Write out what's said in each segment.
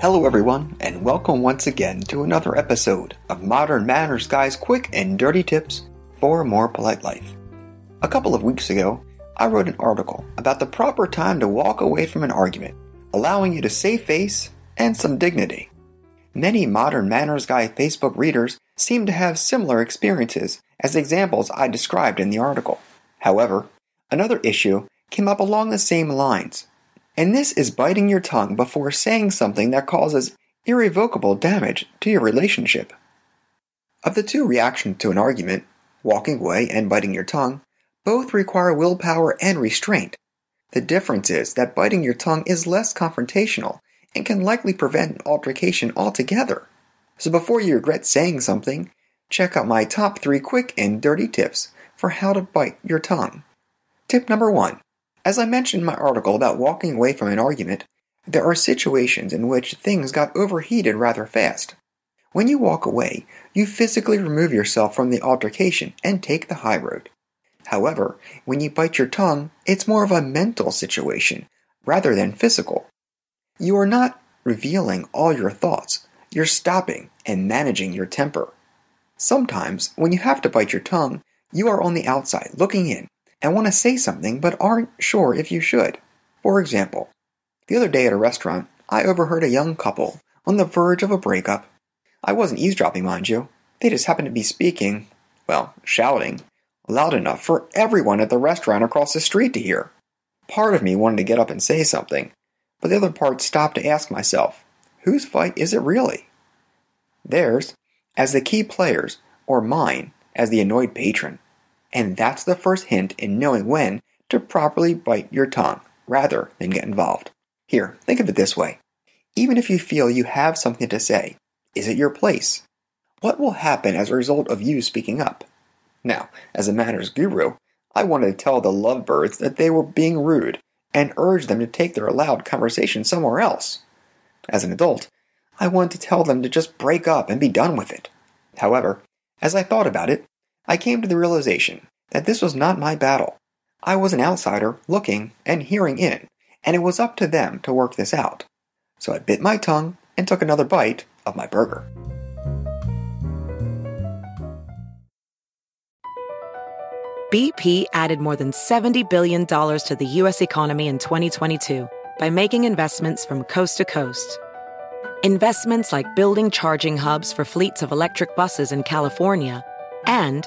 Hello, everyone, and welcome once again to another episode of Modern Manners Guy's quick and dirty tips for a more polite life. A couple of weeks ago, I wrote an article about the proper time to walk away from an argument, allowing you to save face and some dignity. Many Modern Manners Guy Facebook readers seem to have similar experiences as examples I described in the article. However, another issue came up along the same lines and this is biting your tongue before saying something that causes irrevocable damage to your relationship. Of the two reactions to an argument, walking away and biting your tongue, both require willpower and restraint. The difference is that biting your tongue is less confrontational and can likely prevent an altercation altogether. So before you regret saying something, check out my top three quick and dirty tips for how to bite your tongue. Tip number one as I mentioned in my article about walking away from an argument, there are situations in which things got overheated rather fast. When you walk away, you physically remove yourself from the altercation and take the high road. However, when you bite your tongue, it's more of a mental situation rather than physical. You are not revealing all your thoughts, you're stopping and managing your temper. Sometimes, when you have to bite your tongue, you are on the outside looking in and want to say something but aren't sure if you should. For example, the other day at a restaurant, I overheard a young couple on the verge of a breakup. I wasn't eavesdropping, mind you. They just happened to be speaking, well, shouting, loud enough for everyone at the restaurant across the street to hear. Part of me wanted to get up and say something, but the other part stopped to ask myself, whose fight is it really? Theirs, as the key players, or mine, as the annoyed patron. And that's the first hint in knowing when to properly bite your tongue rather than get involved. Here, think of it this way. Even if you feel you have something to say, is it your place? What will happen as a result of you speaking up? Now, as a manners guru, I wanted to tell the lovebirds that they were being rude and urge them to take their loud conversation somewhere else. As an adult, I wanted to tell them to just break up and be done with it. However, as I thought about it, I came to the realization that this was not my battle. I was an outsider looking and hearing in, and it was up to them to work this out. So I bit my tongue and took another bite of my burger. BP added more than $70 billion to the U.S. economy in 2022 by making investments from coast to coast. Investments like building charging hubs for fleets of electric buses in California and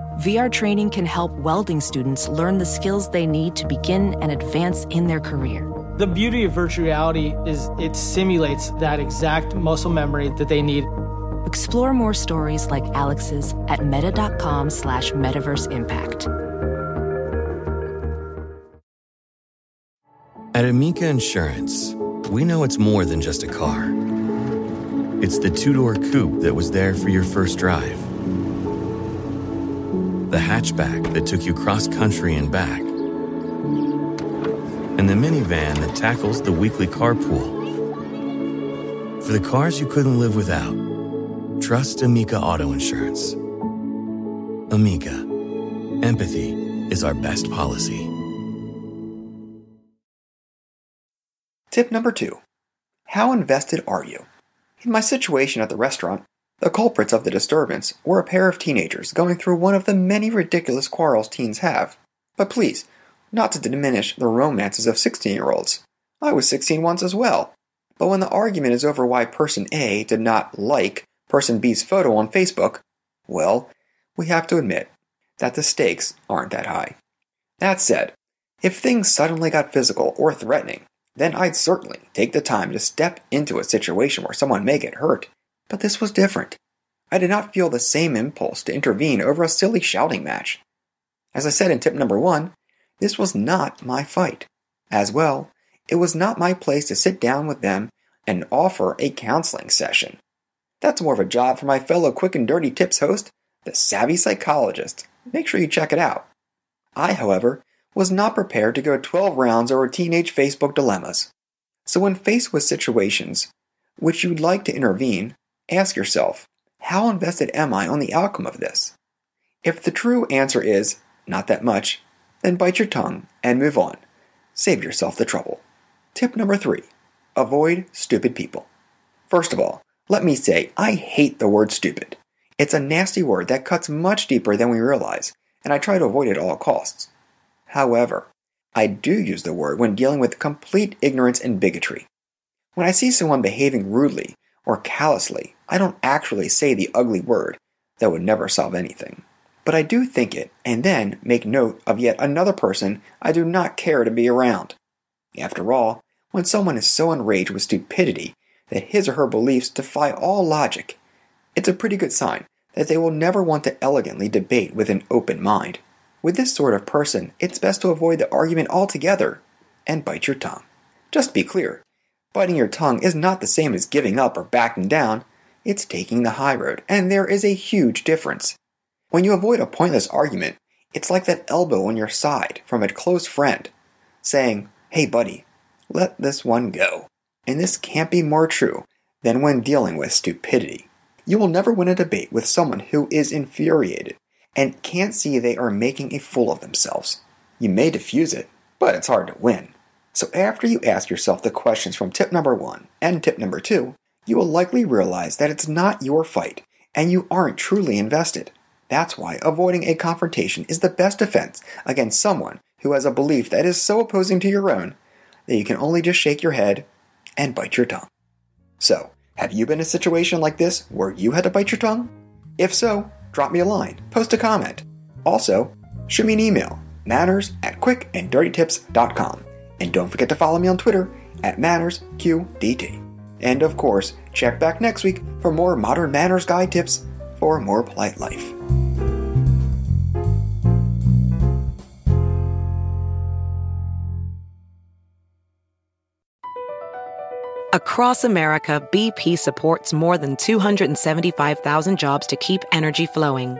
VR training can help welding students learn the skills they need to begin and advance in their career. The beauty of virtual reality is it simulates that exact muscle memory that they need. Explore more stories like Alex's at meta.com slash metaverse impact. At Amica Insurance, we know it's more than just a car. It's the two door coupe that was there for your first drive the hatchback that took you cross country and back, and the minivan that tackles the weekly carpool. For the cars you couldn't live without, trust Amica Auto Insurance. Amica, empathy is our best policy. Tip number two How invested are you? In my situation at the restaurant, the culprits of the disturbance were a pair of teenagers going through one of the many ridiculous quarrels teens have. But please, not to diminish the romances of 16 year olds. I was 16 once as well. But when the argument is over why person A did not like person B's photo on Facebook, well, we have to admit that the stakes aren't that high. That said, if things suddenly got physical or threatening, then I'd certainly take the time to step into a situation where someone may get hurt. But this was different. I did not feel the same impulse to intervene over a silly shouting match. As I said in tip number one, this was not my fight. As well, it was not my place to sit down with them and offer a counseling session. That's more of a job for my fellow Quick and Dirty Tips host, the Savvy Psychologist. Make sure you check it out. I, however, was not prepared to go 12 rounds over teenage Facebook dilemmas. So, when faced with situations which you'd like to intervene, ask yourself, how invested am I on the outcome of this? If the true answer is, not that much, then bite your tongue and move on. Save yourself the trouble. Tip number three avoid stupid people. First of all, let me say I hate the word stupid. It's a nasty word that cuts much deeper than we realize, and I try to avoid it at all costs. However, I do use the word when dealing with complete ignorance and bigotry. When I see someone behaving rudely or callously, I don't actually say the ugly word that would never solve anything. But I do think it and then make note of yet another person I do not care to be around. After all, when someone is so enraged with stupidity that his or her beliefs defy all logic, it's a pretty good sign that they will never want to elegantly debate with an open mind. With this sort of person, it's best to avoid the argument altogether and bite your tongue. Just be clear biting your tongue is not the same as giving up or backing down, it's taking the high road, and there is a huge difference. When you avoid a pointless argument, it's like that elbow on your side from a close friend saying, Hey, buddy, let this one go. And this can't be more true than when dealing with stupidity. You will never win a debate with someone who is infuriated and can't see they are making a fool of themselves. You may diffuse it, but it's hard to win. So after you ask yourself the questions from tip number one and tip number two, you will likely realize that it's not your fight and you aren't truly invested. That's why avoiding a confrontation is the best defense against someone who has a belief that is so opposing to your own that you can only just shake your head and bite your tongue. So, have you been in a situation like this where you had to bite your tongue? If so, drop me a line, post a comment. Also, shoot me an email, manners at quickanddirtytips.com. And don't forget to follow me on Twitter at mannersqdt. And of course, check back next week for more modern manners Guy's tips for a more polite life. Across America, BP supports more than 275,000 jobs to keep energy flowing.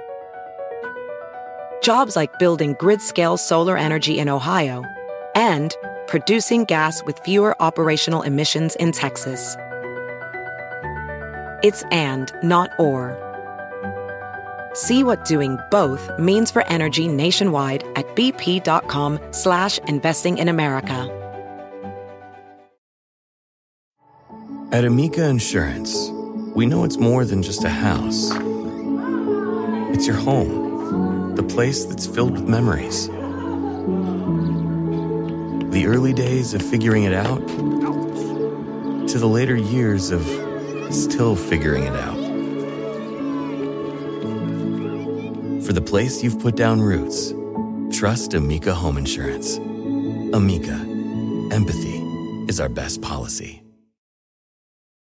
Jobs like building grid scale solar energy in Ohio and producing gas with fewer operational emissions in Texas. It's and, not or. See what doing both means for energy nationwide at bp.com slash investing in America. At Amica Insurance, we know it's more than just a house. It's your home, the place that's filled with memories. The early days of figuring it out to the later years of still figuring it out. For the place you've put down roots, trust Amica Home Insurance. Amica, empathy is our best policy.